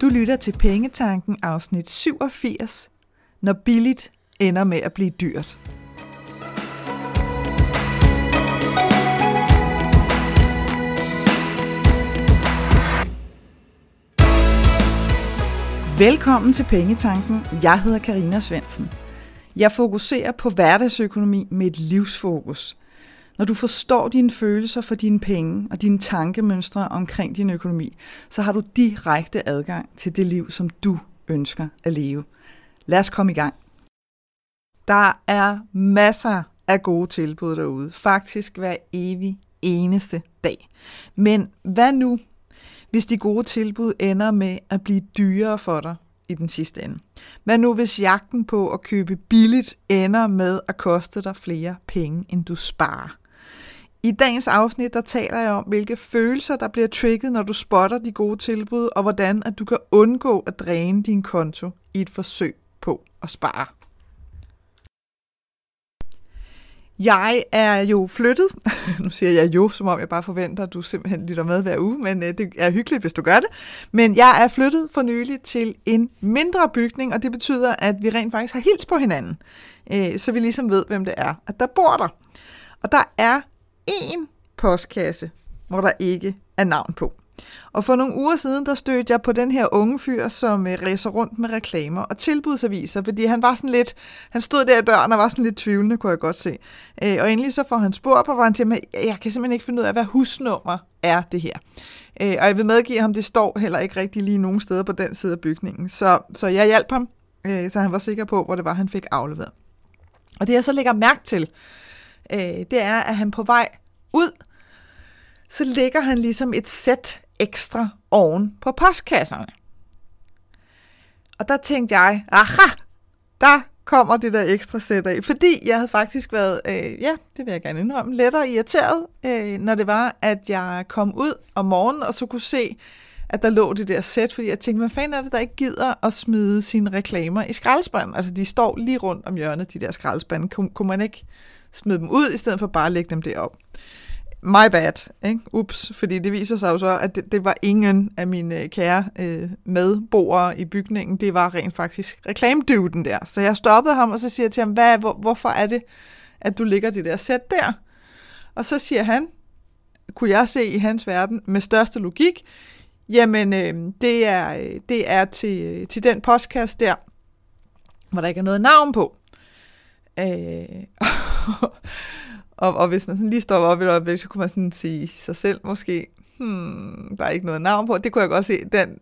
Du lytter til Pengetanken afsnit 87, når billigt ender med at blive dyrt. Velkommen til Pengetanken. Jeg hedder Karina Svensen. Jeg fokuserer på hverdagsøkonomi med et livsfokus. Når du forstår dine følelser for dine penge og dine tankemønstre omkring din økonomi, så har du direkte adgang til det liv, som du ønsker at leve. Lad os komme i gang. Der er masser af gode tilbud derude. Faktisk hver evig eneste dag. Men hvad nu, hvis de gode tilbud ender med at blive dyrere for dig i den sidste ende? Hvad nu, hvis jagten på at købe billigt ender med at koste dig flere penge, end du sparer? I dagens afsnit, der taler jeg om, hvilke følelser, der bliver trigget, når du spotter de gode tilbud, og hvordan at du kan undgå at dræne din konto i et forsøg på at spare. Jeg er jo flyttet. Nu siger jeg jo, som om jeg bare forventer, at du simpelthen lytter med hver uge, men øh, det er hyggeligt, hvis du gør det. Men jeg er flyttet for nylig til en mindre bygning, og det betyder, at vi rent faktisk har hils på hinanden. Øh, så vi ligesom ved, hvem det er, at der bor der. Og der er én postkasse, hvor der ikke er navn på. Og for nogle uger siden, der stødte jeg på den her unge fyr, som øh, ræser rundt med reklamer og tilbudsaviser, fordi han var sådan lidt, han stod der i døren og var sådan lidt tvivlende, kunne jeg godt se. Øh, og endelig så får han spor på, hvor han til mig, jeg kan simpelthen ikke finde ud af, hvad husnummer er det her. Øh, og jeg vil medgive ham, det står heller ikke rigtig lige nogen steder på den side af bygningen. Så, så jeg hjalp ham, øh, så han var sikker på, hvor det var, han fik afleveret. Og det jeg så lægger mærke til, Øh, det er, at han på vej ud, så lægger han ligesom et sæt ekstra oven på postkasserne. Og der tænkte jeg, aha, der kommer det der ekstra sæt af. Fordi jeg havde faktisk været, øh, ja, det vil jeg gerne indrømme, lettere irriteret, øh, når det var, at jeg kom ud om morgenen og så kunne se, at der lå det der sæt, fordi jeg tænkte, hvad fanden er det, der ikke gider at smide sine reklamer i skraldespanden? Altså, de står lige rundt om hjørnet, de der skraldespande. Kun, kunne man ikke smide dem ud, i stedet for bare at lægge dem derop? my bad, ikke? Ups, fordi det viser sig jo så, at det, det var ingen af mine øh, kære øh, medboere i bygningen, det var rent faktisk reklameduden der. Så jeg stoppede ham, og så siger jeg til ham, Hvad, hvor, hvorfor er det, at du ligger det der sæt der? Og så siger han, kunne jeg se i hans verden, med største logik, jamen øh, det er, øh, det er til, øh, til den postkasse der, hvor der ikke er noget navn på. Øh, Og, og hvis man sådan lige står op i et øjeblik, så kunne man sådan sige sig selv måske, hmm, der er ikke noget navn på. Det kunne jeg godt se, den,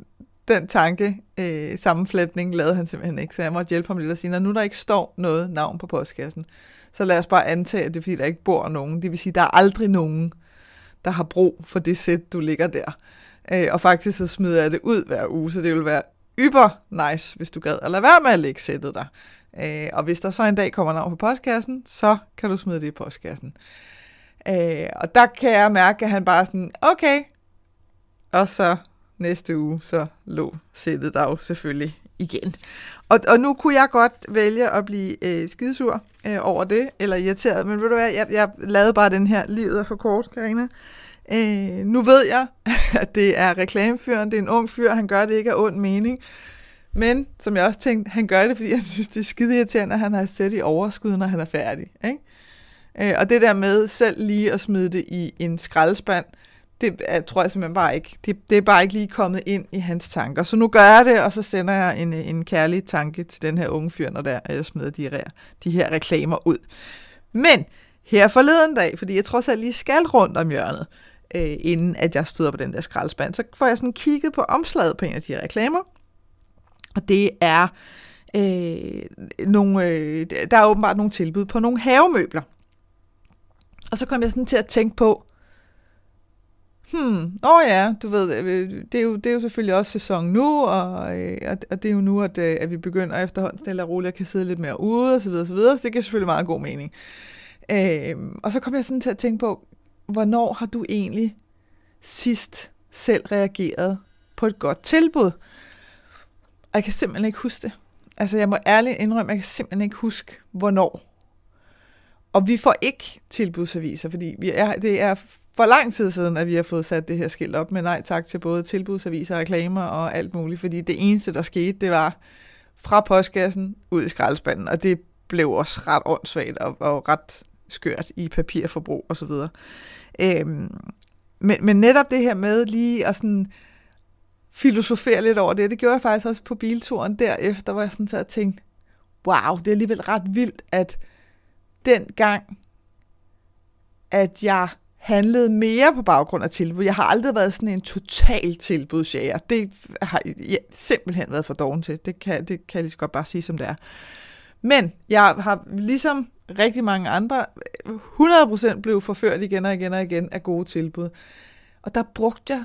den tanke, øh, sammenflætning, lavede han simpelthen ikke. Så jeg måtte hjælpe ham lidt og sige, når nu der ikke står noget navn på postkassen, så lad os bare antage, at det er fordi, der ikke bor nogen. Det vil sige, der er aldrig nogen, der har brug for det sæt, du ligger der. Øh, og faktisk så smider jeg det ud hver uge, så det vil være yber nice, hvis du gad at lade være med at lægge sættet der. Øh, og hvis der så en dag kommer navn på postkassen, så kan du smide det i postkassen. Øh, og der kan jeg mærke, at han bare sådan, okay. Og så næste uge, så lå sættet der jo selvfølgelig igen. Og, og nu kunne jeg godt vælge at blive øh, skidesur øh, over det, eller irriteret, men ved du hvad, jeg, jeg lavede bare den her, livet er for kort, Karina. Øh, nu ved jeg, at det er reklamefyren, det er en ung fyr, han gør det ikke af ond mening, men som jeg også tænkte, han gør det, fordi han synes, det er skide irriterende, at han har sæt i overskud, når han er færdig. Ikke? Øh, og det der med selv lige at smide det i en skraldespand, det jeg tror jeg simpelthen bare ikke, det, det er bare ikke lige kommet ind i hans tanker. Så nu gør jeg det, og så sender jeg en, en kærlig tanke til den her unge fyr, når der jeg smider de, her, de her reklamer ud. Men her forleden dag, fordi jeg trods alt lige skal rundt om hjørnet, øh, inden at jeg støder på den der skraldespand, så får jeg sådan kigget på omslaget på en af de her reklamer, og det er øh, nogle, øh, der er åbenbart nogle tilbud på nogle havemøbler. Og så kom jeg sådan til at tænke på, hmm, åh oh ja, du ved, øh, det er, jo, det er jo selvfølgelig også sæson nu, og, øh, og det er jo nu, at, øh, at vi begynder efterhånden stille og roligt at kan sidde lidt mere ude, og så videre, og så videre, så det giver selvfølgelig meget god mening. Øh, og så kom jeg sådan til at tænke på, hvornår har du egentlig sidst selv reageret på et godt tilbud? Og jeg kan simpelthen ikke huske det. Altså, jeg må ærligt indrømme, at jeg kan simpelthen ikke huske, hvornår. Og vi får ikke tilbudsaviser, fordi vi er, det er for lang tid siden, at vi har fået sat det her skilt op med nej tak til både tilbudsaviser, reklamer og alt muligt, fordi det eneste, der skete, det var fra postkassen ud i skraldespanden, og det blev også ret åndssvagt og, og ret skørt i papirforbrug osv. Øhm, men, men netop det her med lige at sådan filosofere lidt over det, det gjorde jeg faktisk også på bilturen derefter, hvor jeg sådan så tænkte, wow, det er alligevel ret vildt, at den gang, at jeg handlede mere på baggrund af tilbud. Jeg har aldrig været sådan en total tilbudsjæger. Det har jeg simpelthen været for doven til. Det kan, det kan jeg lige så godt bare sige, som det er. Men jeg har ligesom rigtig mange andre 100% blev forført igen og igen og igen af gode tilbud. Og der brugte jeg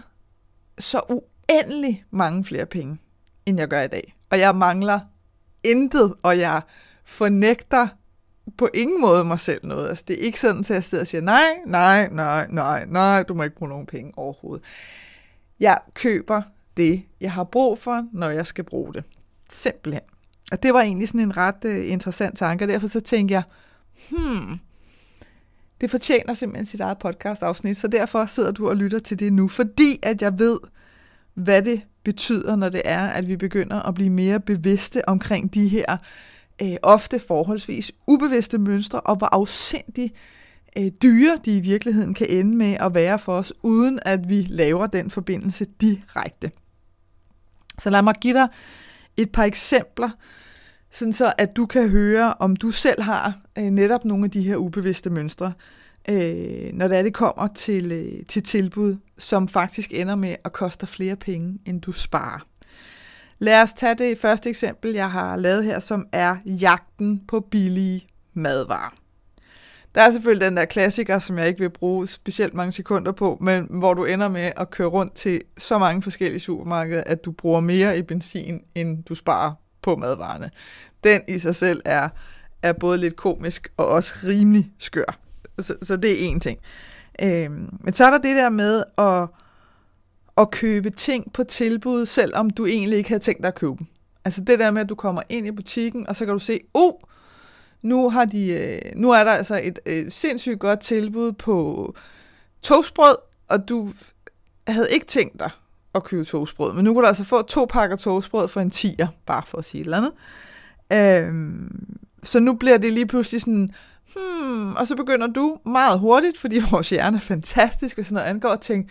så uendelig mange flere penge, end jeg gør i dag. Og jeg mangler intet, og jeg fornægter på ingen måde mig selv noget. Altså, det er ikke sådan, at jeg sidder og siger, nej, nej, nej, nej, nej, du må ikke bruge nogen penge overhovedet. Jeg køber det, jeg har brug for, når jeg skal bruge det. Simpelthen. Og det var egentlig sådan en ret uh, interessant tanke, og derfor så tænkte jeg, hmm, det fortjener simpelthen sit eget podcast-afsnit, så derfor sidder du og lytter til det nu, fordi at jeg ved, hvad det betyder, når det er, at vi begynder at blive mere bevidste omkring de her øh, ofte forholdsvis ubevidste mønstre, og hvor afsindig øh, dyre de i virkeligheden kan ende med at være for os, uden at vi laver den forbindelse direkte. Så lad mig give dig et par eksempler, sådan så at du kan høre, om du selv har øh, netop nogle af de her ubevidste mønstre, øh, når det, er, det kommer til, øh, til tilbud, som faktisk ender med at koste flere penge, end du sparer. Lad os tage det første eksempel, jeg har lavet her, som er jagten på billige madvarer. Der er selvfølgelig den der klassiker, som jeg ikke vil bruge specielt mange sekunder på, men hvor du ender med at køre rundt til så mange forskellige supermarkeder, at du bruger mere i benzin, end du sparer på madvarerne. Den i sig selv er, er både lidt komisk og også rimelig skør. Så, så det er en ting. Øhm, men så er der det der med at at købe ting på tilbud, selvom du egentlig ikke havde tænkt dig at købe dem. Altså det der med, at du kommer ind i butikken, og så kan du se, oh, nu, har de, øh, nu er der altså et et sindssygt godt tilbud på toastbrød, og du havde ikke tænkt dig at købe toastbrød, men nu kan du altså få to pakker toastbrød for en tier, bare for at sige et eller andet. Øhm, så nu bliver det lige pludselig sådan, hmm, og så begynder du meget hurtigt, fordi vores hjerne er fantastisk, og sådan noget angår, at tænke,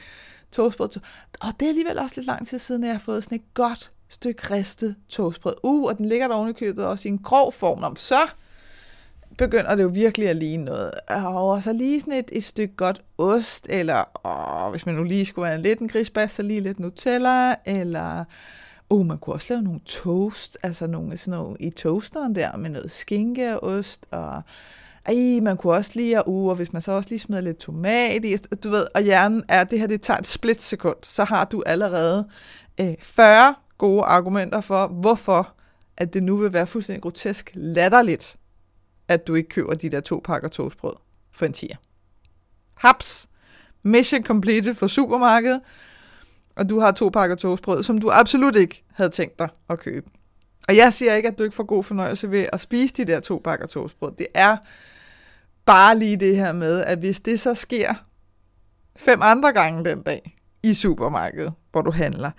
toastbrød. Og det er alligevel også lidt lang tid siden, at jeg har fået sådan et godt stykke ristet toastbrød. Uh, og den ligger der oven i købet også i en grov form. Om så begynder det jo virkelig at ligne noget. Og så lige sådan et, et stykke godt ost, eller åh, hvis man nu lige skulle være lidt en grisbas, så lige lidt Nutella, eller oh, man kunne også lave nogle toast, altså nogle sådan nogle i toasteren der, med noget skinke og ost, og ej, man kunne også lige, uh, og hvis man så også lige smider lidt tomat i, du ved, og hjernen er, det her, det tager et splitsekund, så har du allerede øh, 40 gode argumenter for, hvorfor at det nu vil være fuldstændig grotesk latterligt, at du ikke køber de der to pakker toastbrød for en tier. Haps! Mission completed for supermarkedet, og du har to pakker toastbrød, som du absolut ikke havde tænkt dig at købe. Og jeg siger ikke, at du ikke får god fornøjelse ved at spise de der to pakker toastbrød. Det er bare lige det her med, at hvis det så sker fem andre gange den dag i supermarkedet, hvor du handler,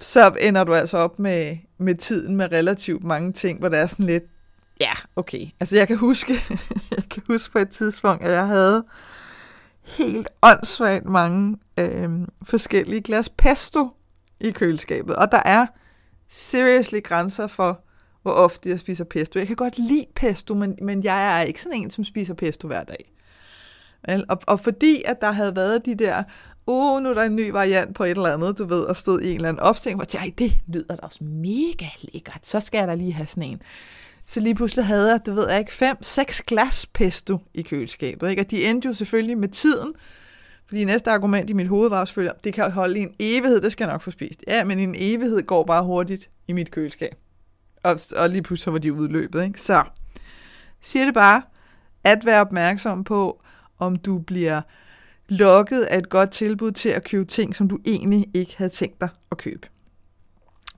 så ender du altså op med, med tiden med relativt mange ting, hvor der er sådan lidt, ja, okay. Altså jeg kan huske, jeg kan huske på et tidspunkt, at jeg havde helt åndssvagt mange øh, forskellige glas pesto i køleskabet. Og der er seriously grænser for, hvor ofte jeg spiser pesto. Jeg kan godt lide pesto, men, men jeg er ikke sådan en, som spiser pesto hver dag. Og, og fordi at der havde været de der, uh, nu er der en ny variant på et eller andet, du ved, og stod i en eller anden opstilling, hvor jeg det lyder da også mega lækkert, så skal jeg da lige have sådan en. Så lige pludselig havde jeg, du ved jeg ikke, fem, seks glas pesto i køleskabet, ikke? og de endte jo selvfølgelig med tiden, fordi næste argument i mit hoved var selvfølgelig, det kan holde i en evighed, det skal jeg nok få spist. Ja, men en evighed går bare hurtigt i mit køleskab. Og, og lige pludselig var de udløbet. Ikke? Så siger det bare, at være opmærksom på, om du bliver lokket af et godt tilbud til at købe ting, som du egentlig ikke havde tænkt dig at købe.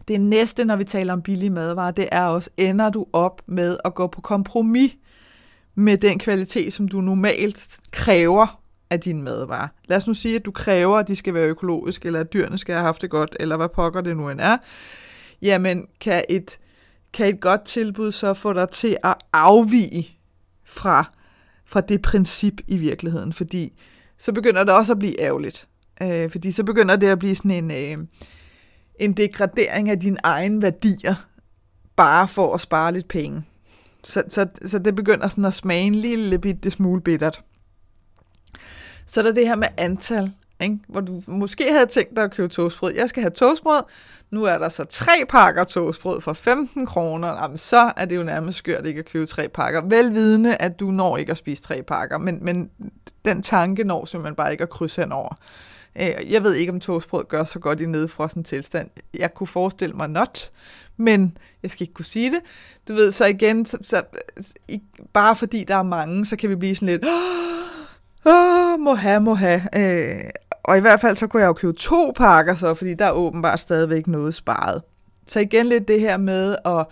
Det næste, når vi taler om billige madvarer, det er også, ender du op med at gå på kompromis med den kvalitet, som du normalt kræver af dine madvarer. Lad os nu sige, at du kræver, at de skal være økologiske, eller at dyrene skal have haft det godt, eller hvad pokker det nu end er. Jamen, kan et, kan et godt tilbud så få dig til at afvige fra, fra det princip i virkeligheden? Fordi så begynder det også at blive ærgerligt. Øh, fordi så begynder det at blive sådan en, øh, en degradering af dine egne værdier, bare for at spare lidt penge. Så, så, så det begynder sådan at smage en lille bitte smule bittert. Så er der det her med antal, ikke? hvor du måske havde tænkt dig at købe toastbrød. Jeg skal have toastbrød, nu er der så tre pakker toastbrød for 15 kroner. Jamen, så er det jo nærmest skørt ikke at købe tre pakker. Velvidende, at du når ikke at spise tre pakker, men, men den tanke når simpelthen bare ikke at krydse henover. Øh, jeg ved ikke, om toastbrød gør så godt i nedfrossen tilstand. Jeg kunne forestille mig not, men jeg skal ikke kunne sige det. Du ved, så igen, så, så, i, bare fordi der er mange, så kan vi blive sådan lidt, åh, må have, må have. Øh, og i hvert fald, så kunne jeg jo købe to pakker så, fordi der er åbenbart stadigvæk noget sparet. Så igen lidt det her med at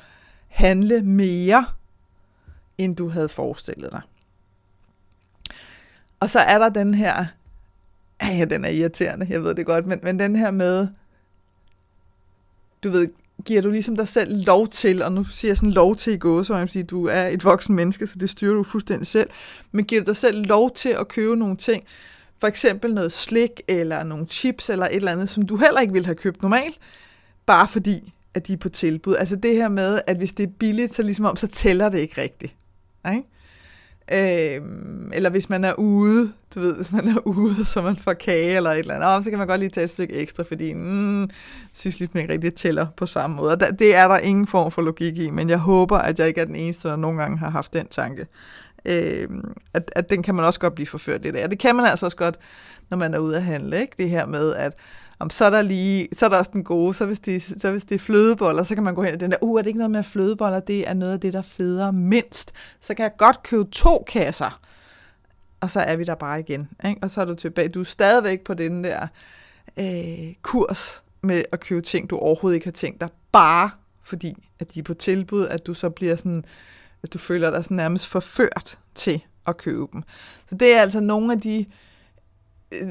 handle mere, end du havde forestillet dig. Og så er der den her, ja, den er irriterende, jeg ved det godt, men, men den her med, du ved, giver du ligesom dig selv lov til, og nu siger jeg sådan lov til i gåsøjne, fordi du er et voksen menneske, så det styrer du fuldstændig selv, men giver du dig selv lov til at købe nogle ting, for eksempel noget slik, eller nogle chips, eller et eller andet, som du heller ikke ville have købt normalt, bare fordi, at de er på tilbud. Altså det her med, at hvis det er billigt, så ligesom om, så tæller det ikke rigtigt. Ikke? Øh, eller hvis man er ude, du ved, hvis man er ude, så man får kage eller et eller andet, så kan man godt lige tage et stykke ekstra, fordi mm, synes ligesom ikke rigtig tæller på samme måde. Og det er der ingen form for logik i, men jeg håber, at jeg ikke er den eneste, der nogle gange har haft den tanke. Øh, at, at den kan man også godt blive forført lidt af. Det kan man altså også godt, når man er ude at handle, ikke? Det her med, at om så er der lige, så er der også den gode, så hvis, det, så hvis det er flødeboller, så kan man gå hen og den der, uh, er det ikke noget med flødeboller, det er noget af det, der feder mindst. Så kan jeg godt købe to kasser, og så er vi der bare igen. Ikke? Og så er du tilbage, du er stadigvæk på den der øh, kurs med at købe ting, du overhovedet ikke har tænkt dig, bare fordi, at de er på tilbud, at du så bliver sådan, at du føler dig sådan nærmest forført til at købe dem. Så det er altså nogle af de Øh,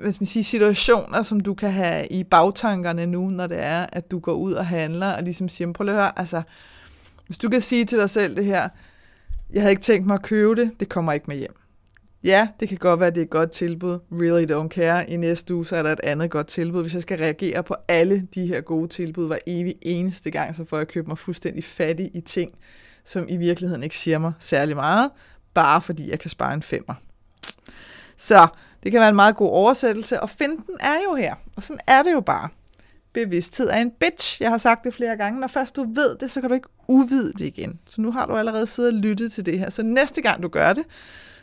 hvad skal man sige, situationer, som du kan have i bagtankerne nu, når det er, at du går ud og handler, og ligesom siger, prøv at høre, altså, hvis du kan sige til dig selv det her, jeg havde ikke tænkt mig at købe det, det kommer ikke med hjem. Ja, det kan godt være, at det er et godt tilbud. Really don't care. I næste uge, så er der et andet godt tilbud. Hvis jeg skal reagere på alle de her gode tilbud hver evig eneste gang, så får jeg købt mig fuldstændig fattig i ting, som i virkeligheden ikke siger mig særlig meget, bare fordi jeg kan spare en femmer. Så det kan være en meget god oversættelse, og finten er jo her. Og sådan er det jo bare. Bevidsthed er en bitch. Jeg har sagt det flere gange. Når først du ved det, så kan du ikke uvide det igen. Så nu har du allerede siddet og lyttet til det her. Så næste gang du gør det,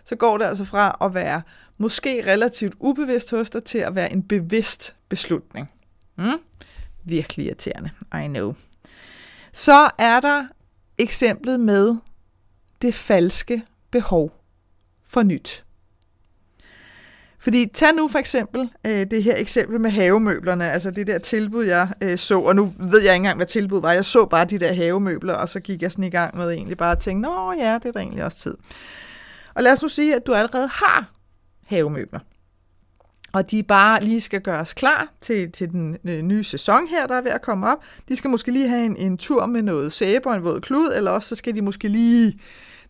så går det altså fra at være måske relativt ubevidst hos dig til at være en bevidst beslutning. Mm? Virkelig irriterende. I know. Så er der eksemplet med det falske behov for nyt. Fordi tag nu for eksempel øh, det her eksempel med havemøblerne, altså det der tilbud, jeg øh, så, og nu ved jeg ikke engang, hvad tilbud var. Jeg så bare de der havemøbler, og så gik jeg sådan i gang med egentlig bare at tænke, nå ja, det er da egentlig også tid. Og lad os nu sige, at du allerede har havemøbler. Og de bare lige skal gøres klar til, til den øh, nye sæson her, der er ved at komme op. De skal måske lige have en, en tur med noget sæbe og en våd klud, eller også så skal de måske lige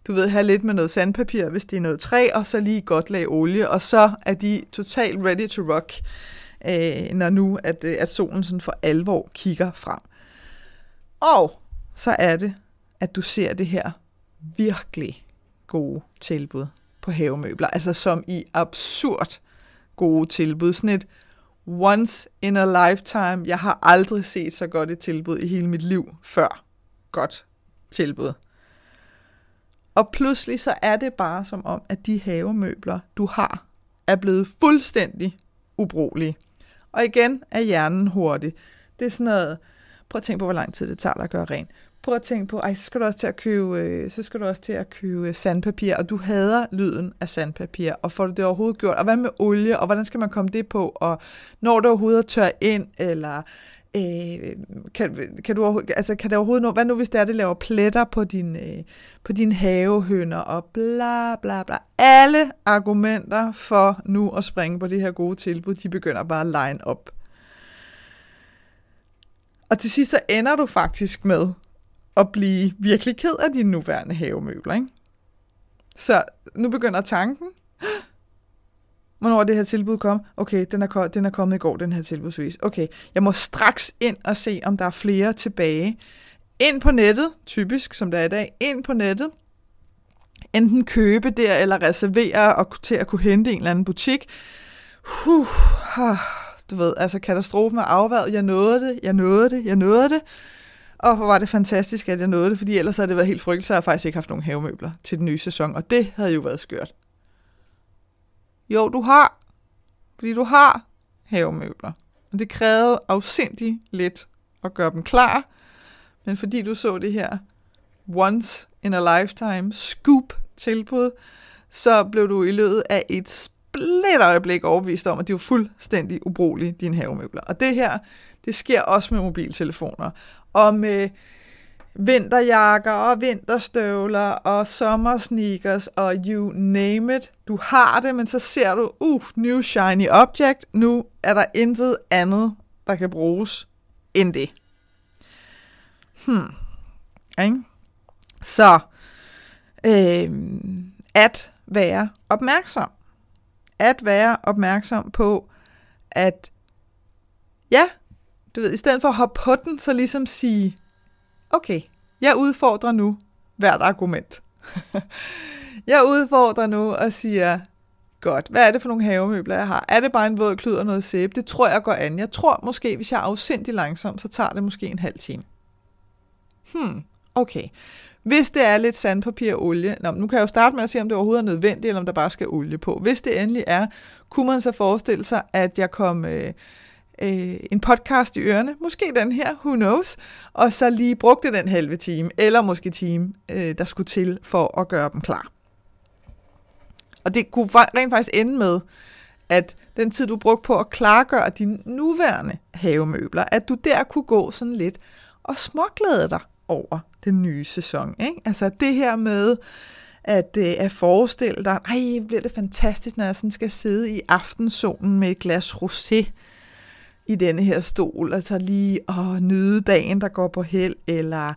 du ved, have lidt med noget sandpapir, hvis det er noget træ, og så lige godt lag olie, og så er de totalt ready to rock, øh, når nu, at, øh, at solen sådan for alvor kigger frem. Og så er det, at du ser det her virkelig gode tilbud på havemøbler, altså som i absurd gode tilbud. Sådan et once in a lifetime. Jeg har aldrig set så godt et tilbud i hele mit liv før. Godt tilbud. Og pludselig så er det bare som om, at de havemøbler, du har, er blevet fuldstændig ubrugelige. Og igen er hjernen hurtig. Det er sådan noget, prøv at tænke på, hvor lang tid det tager dig at gøre rent. Prøv at tænke på, ej, så skal du også til at købe, øh, så skal du også til at købe sandpapir, og du hader lyden af sandpapir, og får du det overhovedet gjort, og hvad med olie, og hvordan skal man komme det på, og når det overhovedet tør ind, eller Øh, kan, kan, du, altså, kan det overhovedet nå, hvad nu hvis det er, det laver pletter på din, øh, på din havehønder og bla bla bla. Alle argumenter for nu at springe på det her gode tilbud, de begynder bare at line op. Og til sidst så ender du faktisk med at blive virkelig ked af dine nuværende havemøbler. Ikke? Så nu begynder tanken. Hvornår er det her tilbud kom? Okay, den er, den er kommet i går, den her tilbudsvis. Okay, jeg må straks ind og se, om der er flere tilbage. Ind på nettet, typisk som det er i dag, ind på nettet. Enten købe der, eller reservere og til at kunne hente en eller anden butik. Huh, du ved, altså katastrofen er afværet. Jeg nåede det, jeg nåede det, jeg nåede det. Og hvor var det fantastisk, at jeg nåede det, fordi ellers havde det været helt frygteligt, så har jeg faktisk ikke haft nogen havemøbler til den nye sæson, og det havde jo været skørt. Jo, du har, fordi du har havemøbler. Og det krævede afsindig lidt at gøre dem klar, men fordi du så det her once in a lifetime scoop tilbud, så blev du i løbet af et split øjeblik overbevist om, at de var fuldstændig ubrugelige, dine havemøbler. Og det her, det sker også med mobiltelefoner. Og øh, vinterjakker og vinterstøvler og sommersneakers og you name it. Du har det, men så ser du, uh, new shiny object. Nu er der intet andet, der kan bruges end det. Hmm. Ikke? Så, øh, at være opmærksom. At være opmærksom på, at ja, du ved, i stedet for at hoppe på den, så ligesom sige, okay, jeg udfordrer nu hvert argument. jeg udfordrer nu og siger, godt, hvad er det for nogle havemøbler, jeg har? Er det bare en våd klud og noget sæbe? Det tror jeg går an. Jeg tror måske, hvis jeg er afsindig langsom, så tager det måske en halv time. Hmm, okay. Hvis det er lidt sandpapir og olie, nå, nu kan jeg jo starte med at se, om det overhovedet er nødvendigt, eller om der bare skal olie på. Hvis det endelig er, kunne man så forestille sig, at jeg kom øh, øh, en podcast i ørerne, måske den her, who knows, og så lige brugte den halve time, eller måske time, øh, der skulle til for at gøre dem klar. Og det kunne rent faktisk ende med, at den tid, du brugte på at klargøre dine nuværende havemøbler, at du der kunne gå sådan lidt og småglæde dig over den nye sæson. Ikke? Altså det her med at, øh, at forestille dig, ej, bliver det fantastisk, når jeg sådan skal sidde i aftensolen med et glas rosé i denne her stol, altså lige at nyde dagen, der går på held, eller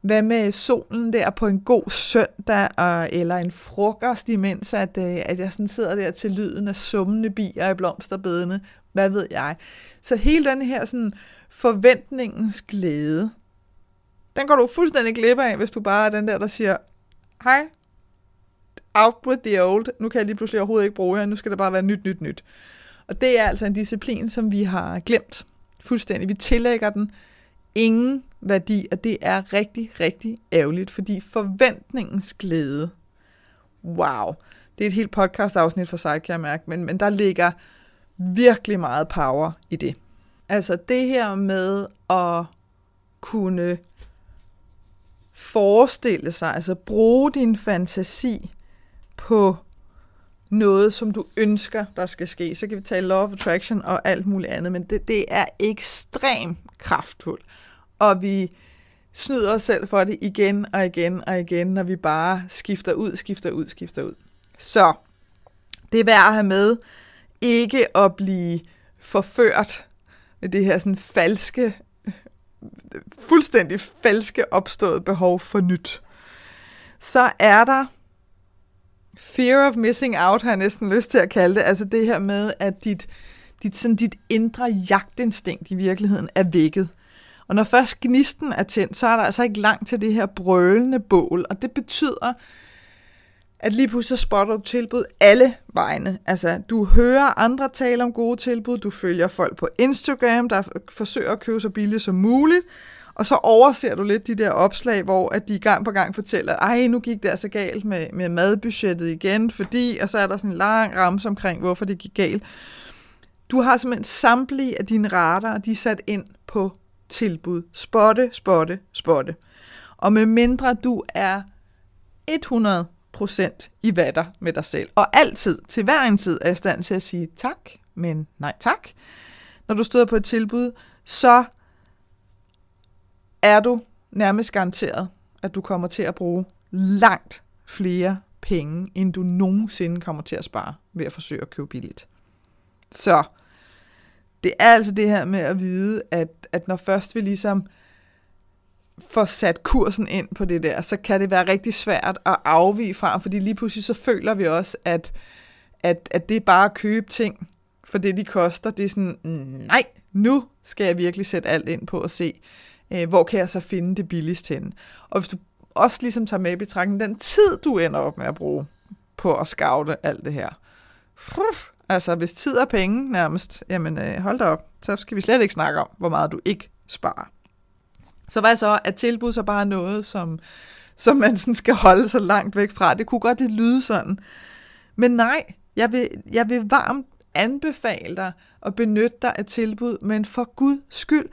hvad med solen der på en god søndag, og, eller en frokost, imens at, øh, at jeg sådan sidder der til lyden af summende bier i blomsterbedene, hvad ved jeg. Så hele den her sådan forventningens glæde, den går du fuldstændig glip af, hvis du bare er den der, der siger, hej, out with the old, nu kan jeg lige pludselig overhovedet ikke bruge jer, nu skal det bare være nyt, nyt, nyt. Og det er altså en disciplin, som vi har glemt fuldstændig. Vi tillægger den ingen værdi, og det er rigtig, rigtig ærgerligt, fordi forventningens glæde, wow, det er et helt podcast-afsnit for sig, kan jeg mærke, men, men der ligger virkelig meget power i det. Altså det her med at kunne forestille sig, altså bruge din fantasi på noget, som du ønsker, der skal ske. Så kan vi tale law of attraction og alt muligt andet, men det, det er ekstremt kraftfuldt. Og vi snyder os selv for det igen og igen og igen, når vi bare skifter ud, skifter ud, skifter ud. Så det er værd at have med, ikke at blive forført med det her sådan falske, fuldstændig falske opstået behov for nyt. Så er der fear of missing out, har jeg næsten lyst til at kalde det. Altså det her med, at dit, dit, sådan dit indre jagtinstinkt i virkeligheden er vækket. Og når først gnisten er tændt, så er der altså ikke langt til det her brølende bål. Og det betyder, at lige pludselig så spotter du tilbud alle vegne. Altså, du hører andre tale om gode tilbud, du følger folk på Instagram, der forsøger at købe så billigt som muligt, og så overser du lidt de der opslag, hvor at de gang på gang fortæller, ej, nu gik det altså galt med, med madbudgettet igen, fordi, og så er der sådan en lang ramse omkring, hvorfor det gik galt. Du har simpelthen samtlige af dine radar, de er sat ind på tilbud. Spotte, spotte, spotte. Og med mindre du er 100% i vatter med dig selv, og altid, til hver en tid, er i stand til at sige tak, men nej tak. Når du støder på et tilbud, så er du nærmest garanteret, at du kommer til at bruge langt flere penge, end du nogensinde kommer til at spare ved at forsøge at købe billigt. Så det er altså det her med at vide, at, at når først vi ligesom får sat kursen ind på det der, så kan det være rigtig svært at afvige fra, fordi lige pludselig så føler vi også, at, at, at det er bare at købe ting for det, de koster. Det er sådan, mm, nej, nu skal jeg virkelig sætte alt ind på at se, øh, hvor kan jeg så finde det billigst hen. Og hvis du også ligesom tager med i betragtning den tid, du ender op med at bruge på at scoute alt det her. Altså, hvis tid er penge nærmest, jamen øh, hold da op, så skal vi slet ikke snakke om, hvor meget du ikke sparer. Så hvad så? Er tilbud så bare noget, som, som man sådan skal holde sig langt væk fra? Det kunne godt lidt lyde sådan. Men nej, jeg vil, jeg vil varmt anbefale dig at benytte dig af tilbud, men for Guds skyld,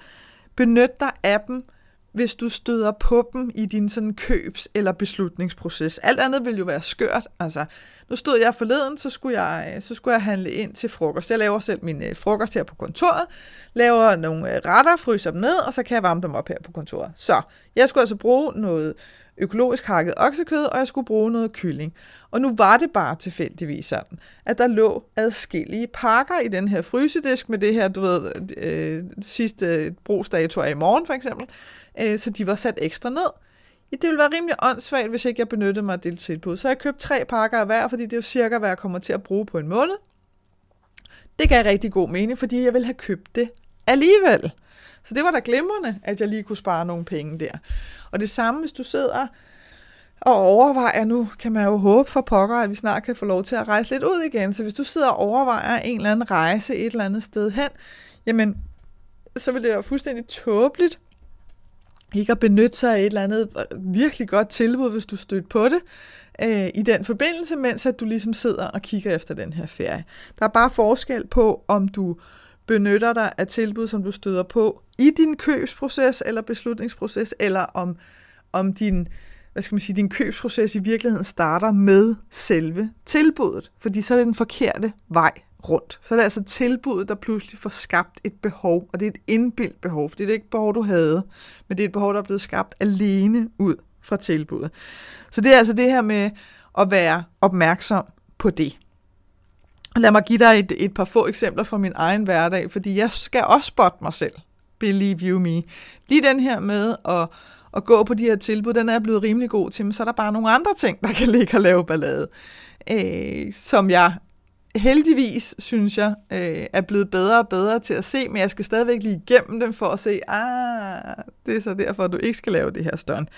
benyt dig af dem, hvis du støder på dem i din sådan købs- eller beslutningsproces. Alt andet vil jo være skørt. Altså, nu stod jeg forleden, så skulle jeg, så skulle jeg handle ind til frokost. Jeg laver selv min øh, frokost her på kontoret, laver nogle øh, retter, fryser dem ned, og så kan jeg varme dem op her på kontoret. Så jeg skulle altså bruge noget økologisk hakket oksekød, og jeg skulle bruge noget kylling. Og nu var det bare tilfældigvis sådan, at der lå adskillige pakker i den her frysedisk med det her, du ved, øh, sidste brugsdato er i morgen for eksempel, øh, så de var sat ekstra ned. Det ville være rimelig åndssvagt, hvis ikke jeg benyttede mig af det tilbud. Så jeg købte tre pakker af hver, fordi det er jo cirka, hvad jeg kommer til at bruge på en måned. Det gav rigtig god mening, fordi jeg ville have købt det alligevel. Så det var da glimrende, at jeg lige kunne spare nogle penge der. Og det samme, hvis du sidder og overvejer, nu kan man jo håbe for pokker, at vi snart kan få lov til at rejse lidt ud igen. Så hvis du sidder og overvejer en eller anden rejse et eller andet sted hen, jamen, så vil det være fuldstændig tåbeligt ikke at benytte sig af et eller andet virkelig godt tilbud, hvis du støtter på det, øh, i den forbindelse, mens at du ligesom sidder og kigger efter den her ferie. Der er bare forskel på, om du benytter dig af tilbud, som du støder på i din købsproces eller beslutningsproces, eller om, om din, hvad skal man sige, din købsproces i virkeligheden starter med selve tilbuddet, fordi så er det den forkerte vej rundt. Så er det altså tilbuddet, der pludselig får skabt et behov, og det er et indbildt behov, for det er ikke et behov, du havde, men det er et behov, der er blevet skabt alene ud fra tilbuddet. Så det er altså det her med at være opmærksom på det. Lad mig give dig et, et par få eksempler fra min egen hverdag, fordi jeg skal også spotte mig selv. Believe you me. Lige den her med at, at gå på de her tilbud, den er jeg blevet rimelig god til, men så er der bare nogle andre ting, der kan ligge og lave ballade, øh, som jeg heldigvis, synes jeg, øh, er blevet bedre og bedre til at se, men jeg skal stadigvæk lige igennem dem for at se, ah, det er så derfor, du ikke skal lave det her stunt.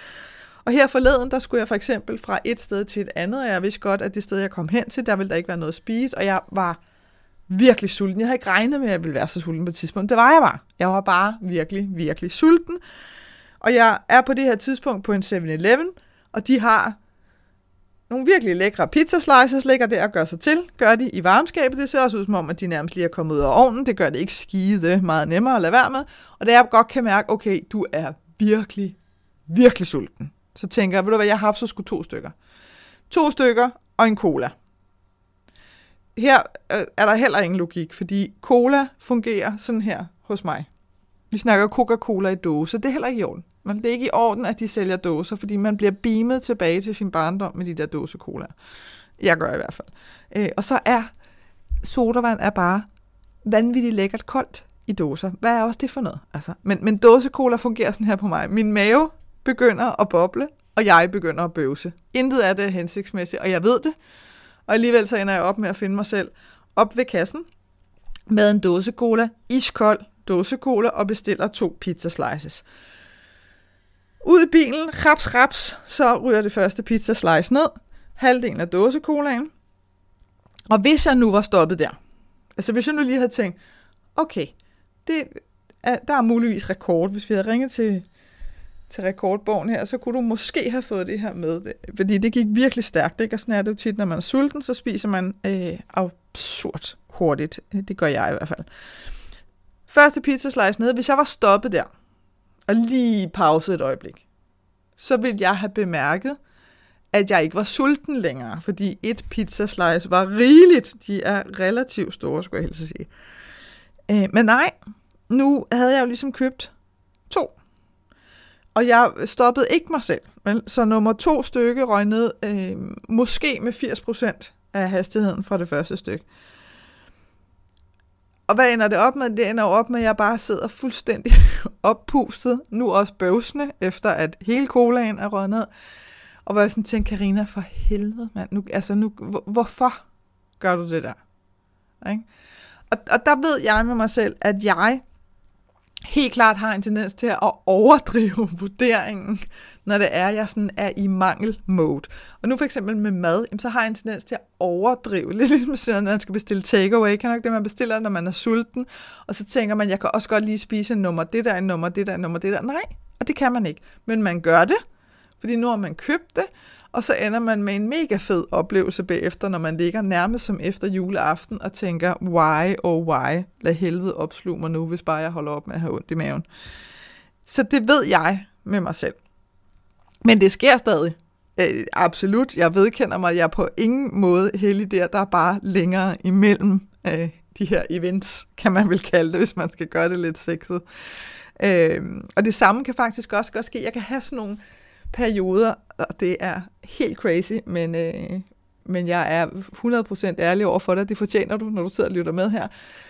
Og her forleden, der skulle jeg for eksempel fra et sted til et andet, og jeg vidste godt, at det sted, jeg kom hen til, der ville der ikke være noget at spise, og jeg var virkelig sulten. Jeg havde ikke regnet med, at jeg ville være så sulten på et tidspunkt. Det var jeg bare. Jeg var bare virkelig, virkelig sulten. Og jeg er på det her tidspunkt på en 7-Eleven, og de har nogle virkelig lækre pizza slices ligger der og gør sig til. Gør de i varmskabet. Det ser også ud som om, at de nærmest lige er kommet ud af ovnen. Det gør det ikke skide meget nemmere at lade være med. Og det jeg godt kan mærke, okay, du er virkelig, virkelig sulten. Så tænker jeg, ved du hvad, jeg har så sgu to stykker. To stykker og en cola. Her øh, er der heller ingen logik, fordi cola fungerer sådan her hos mig. Vi snakker Coca-Cola i dåse. Det er heller ikke i orden. Men det er ikke i orden, at de sælger dåser, fordi man bliver beamet tilbage til sin barndom med de der dåse cola. Jeg gør i hvert fald. Øh, og så er sodavand er bare vanvittigt lækkert koldt i dåser. Hvad er også det for noget? Altså, men, men dåsekola fungerer sådan her på mig. Min mave begynder at boble, og jeg begynder at bøvse. Intet af det er hensigtsmæssigt, og jeg ved det. Og alligevel så ender jeg op med at finde mig selv op ved kassen med en dåse cola, iskold dåse cola og bestiller to pizza slices. Ud i bilen, raps, raps, så ryger det første pizza slice ned. Halvdelen af dåsekolaen. Og hvis jeg nu var stoppet der, altså hvis jeg nu lige havde tænkt, okay, det er, der er muligvis rekord. Hvis vi havde ringet til, til rekordbogen her, så kunne du måske have fået det her med. Fordi det gik virkelig stærkt, ikke? Og sådan er det jo tit, når man er sulten, så spiser man øh, absurd hurtigt. Det gør jeg i hvert fald. Første pizza slice ned. Hvis jeg var stoppet der, og lige pauset et øjeblik, så ville jeg have bemærket, at jeg ikke var sulten længere, fordi et pizza slice var rigeligt. De er relativt store, skulle jeg helst sige. Øh, men nej, nu havde jeg jo ligesom købt to. Og jeg stoppede ikke mig selv. Vel? Så nummer to stykke røg ned øh, måske med 80% af hastigheden fra det første stykke. Og hvad ender det op med? Det ender op med, at jeg bare sidder fuldstændig oppustet, nu også bøvsende, efter at hele colaen er røget ned. Og hvor jeg sådan tænkte, Karina for helvede, mand. Nu, altså nu, hvor, hvorfor gør du det der? Ikke? Og, og der ved jeg med mig selv, at jeg helt klart har en tendens til at overdrive vurderingen, når det er, at jeg sådan er i mangel-mode. Og nu for eksempel med mad, så har jeg en tendens til at overdrive. Lidt ligesom når man skal bestille takeaway, kan nok det, man bestiller, når man er sulten. Og så tænker man, jeg kan også godt lige spise en nummer, det der er en nummer, det der er en nummer, det der. Nej, og det kan man ikke. Men man gør det, fordi nu har man købt det, og så ender man med en mega fed oplevelse bagefter, når man ligger nærmest som efter juleaften og tænker, why oh why, lad helvede opsluge mig nu, hvis bare jeg holder op med at have ondt i maven. Så det ved jeg med mig selv. Men det sker stadig. Øh, absolut, jeg vedkender mig, at jeg er på ingen måde heldig der. Der er bare længere imellem øh, de her events, kan man vel kalde det, hvis man skal gøre det lidt sexet. Øh, og det samme kan faktisk også godt ske. Jeg kan have sådan nogle perioder, og det er helt crazy, men, øh, men jeg er 100% ærlig over for dig. Det fortjener du, når du sidder og lytter med her.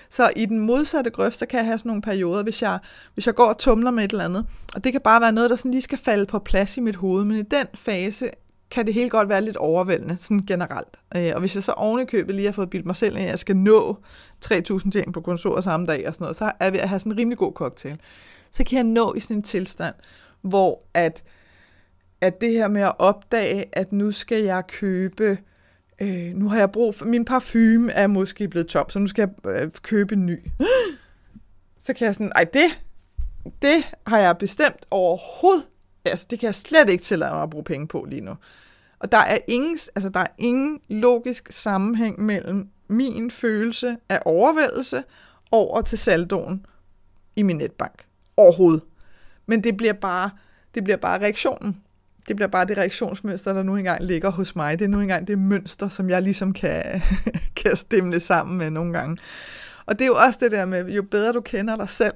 Så i den modsatte grøft, så kan jeg have sådan nogle perioder, hvis jeg, hvis jeg går og tumler med et eller andet. Og det kan bare være noget, der sådan lige skal falde på plads i mit hoved. Men i den fase kan det helt godt være lidt overvældende, sådan generelt. Øh, og hvis jeg så ovenikøbet lige har fået bildt mig selv, at jeg skal nå 3.000 ting på kontoret samme dag og sådan noget, så er jeg at have sådan en rimelig god cocktail. Så kan jeg nå i sådan en tilstand, hvor at at det her med at opdage, at nu skal jeg købe, øh, nu har jeg brug for, min parfume er måske blevet tom, så nu skal jeg øh, købe en ny. Så kan jeg sådan, ej det, det har jeg bestemt overhovedet, altså det kan jeg slet ikke tillade mig at bruge penge på lige nu. Og der er ingen, altså der er ingen logisk sammenhæng mellem min følelse af overvældelse over til saldoen i min netbank. Overhovedet. Men det bliver bare, det bliver bare reaktionen det bliver bare det reaktionsmønster, der nu engang ligger hos mig. Det er nu engang det mønster, som jeg ligesom kan, kan stemme sammen med nogle gange. Og det er jo også det der med, jo bedre du kender dig selv,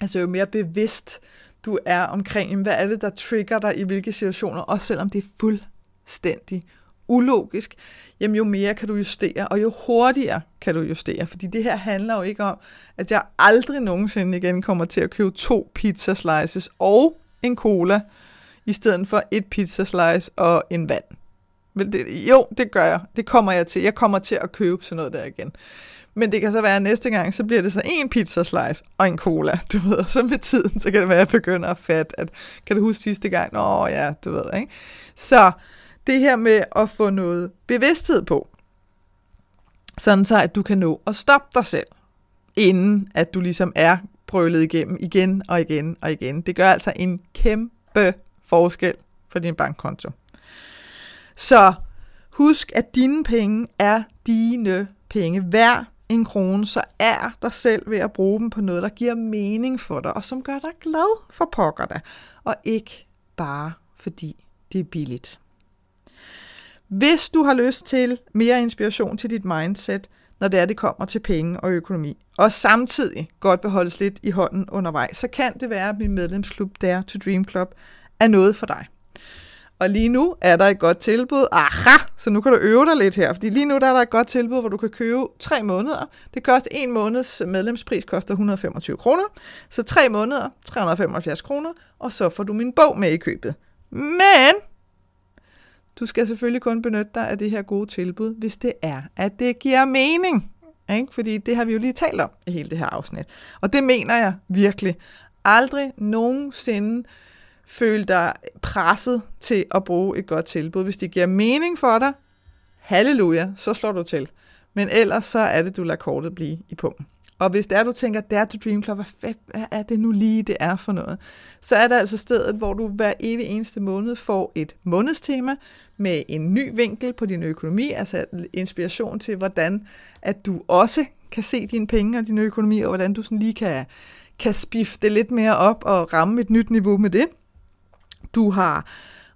altså jo mere bevidst du er omkring, hvad er det, der trigger dig i hvilke situationer, også selvom det er fuldstændig ulogisk, jamen jo mere kan du justere, og jo hurtigere kan du justere. Fordi det her handler jo ikke om, at jeg aldrig nogensinde igen kommer til at købe to pizza slices og en cola, i stedet for et pizza slice og en vand. Men det, jo, det gør jeg. Det kommer jeg til. Jeg kommer til at købe sådan noget der igen. Men det kan så være, at næste gang, så bliver det så en pizza slice og en cola, du ved. Og så med tiden, så kan det være, at jeg begynder at fatte, at kan du huske sidste gang? Nå ja, du ved, ikke? Så det her med at få noget bevidsthed på, sådan så, at du kan nå at stoppe dig selv, inden at du ligesom er brølet igennem igen og igen og igen. Det gør altså en kæmpe forskel for din bankkonto. Så husk, at dine penge er dine penge. Hver en krone, så er dig selv ved at bruge dem på noget, der giver mening for dig, og som gør dig glad for pokker dig, og ikke bare fordi det er billigt. Hvis du har lyst til mere inspiration til dit mindset, når det er, det kommer til penge og økonomi, og samtidig godt vil holdes lidt i hånden undervejs, så kan det være, at min medlemsklub der to Dream Club er noget for dig. Og lige nu er der et godt tilbud. Aha! Så nu kan du øve dig lidt her, fordi lige nu der er der et godt tilbud, hvor du kan købe tre måneder. Det koster en måneds medlemspris, koster 125 kroner. Så tre måneder, 375 kroner, og så får du min bog med i købet. Men du skal selvfølgelig kun benytte dig af det her gode tilbud, hvis det er, at det giver mening. Ikke? Fordi det har vi jo lige talt om i hele det her afsnit. Og det mener jeg virkelig. Aldrig nogensinde føle dig presset til at bruge et godt tilbud. Hvis det giver mening for dig, halleluja, så slår du til. Men ellers så er det, du lader kortet blive i punkten. Og hvis det er, du tænker, er to Dream Club, hvad er det nu lige, det er for noget? Så er det altså stedet, hvor du hver evig eneste måned får et månedstema med en ny vinkel på din økonomi, altså inspiration til, hvordan at du også kan se dine penge og din økonomi, og hvordan du sådan lige kan, kan spifte lidt mere op og ramme et nyt niveau med det. Du har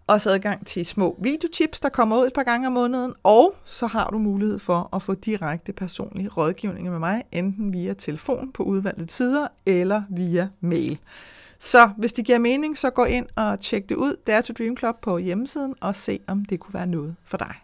også adgang til små videotips, der kommer ud et par gange om måneden, og så har du mulighed for at få direkte personlige rådgivninger med mig, enten via telefon på udvalgte tider eller via mail. Så hvis det giver mening, så gå ind og tjek det ud, Det er til Dream Club på hjemmesiden, og se om det kunne være noget for dig.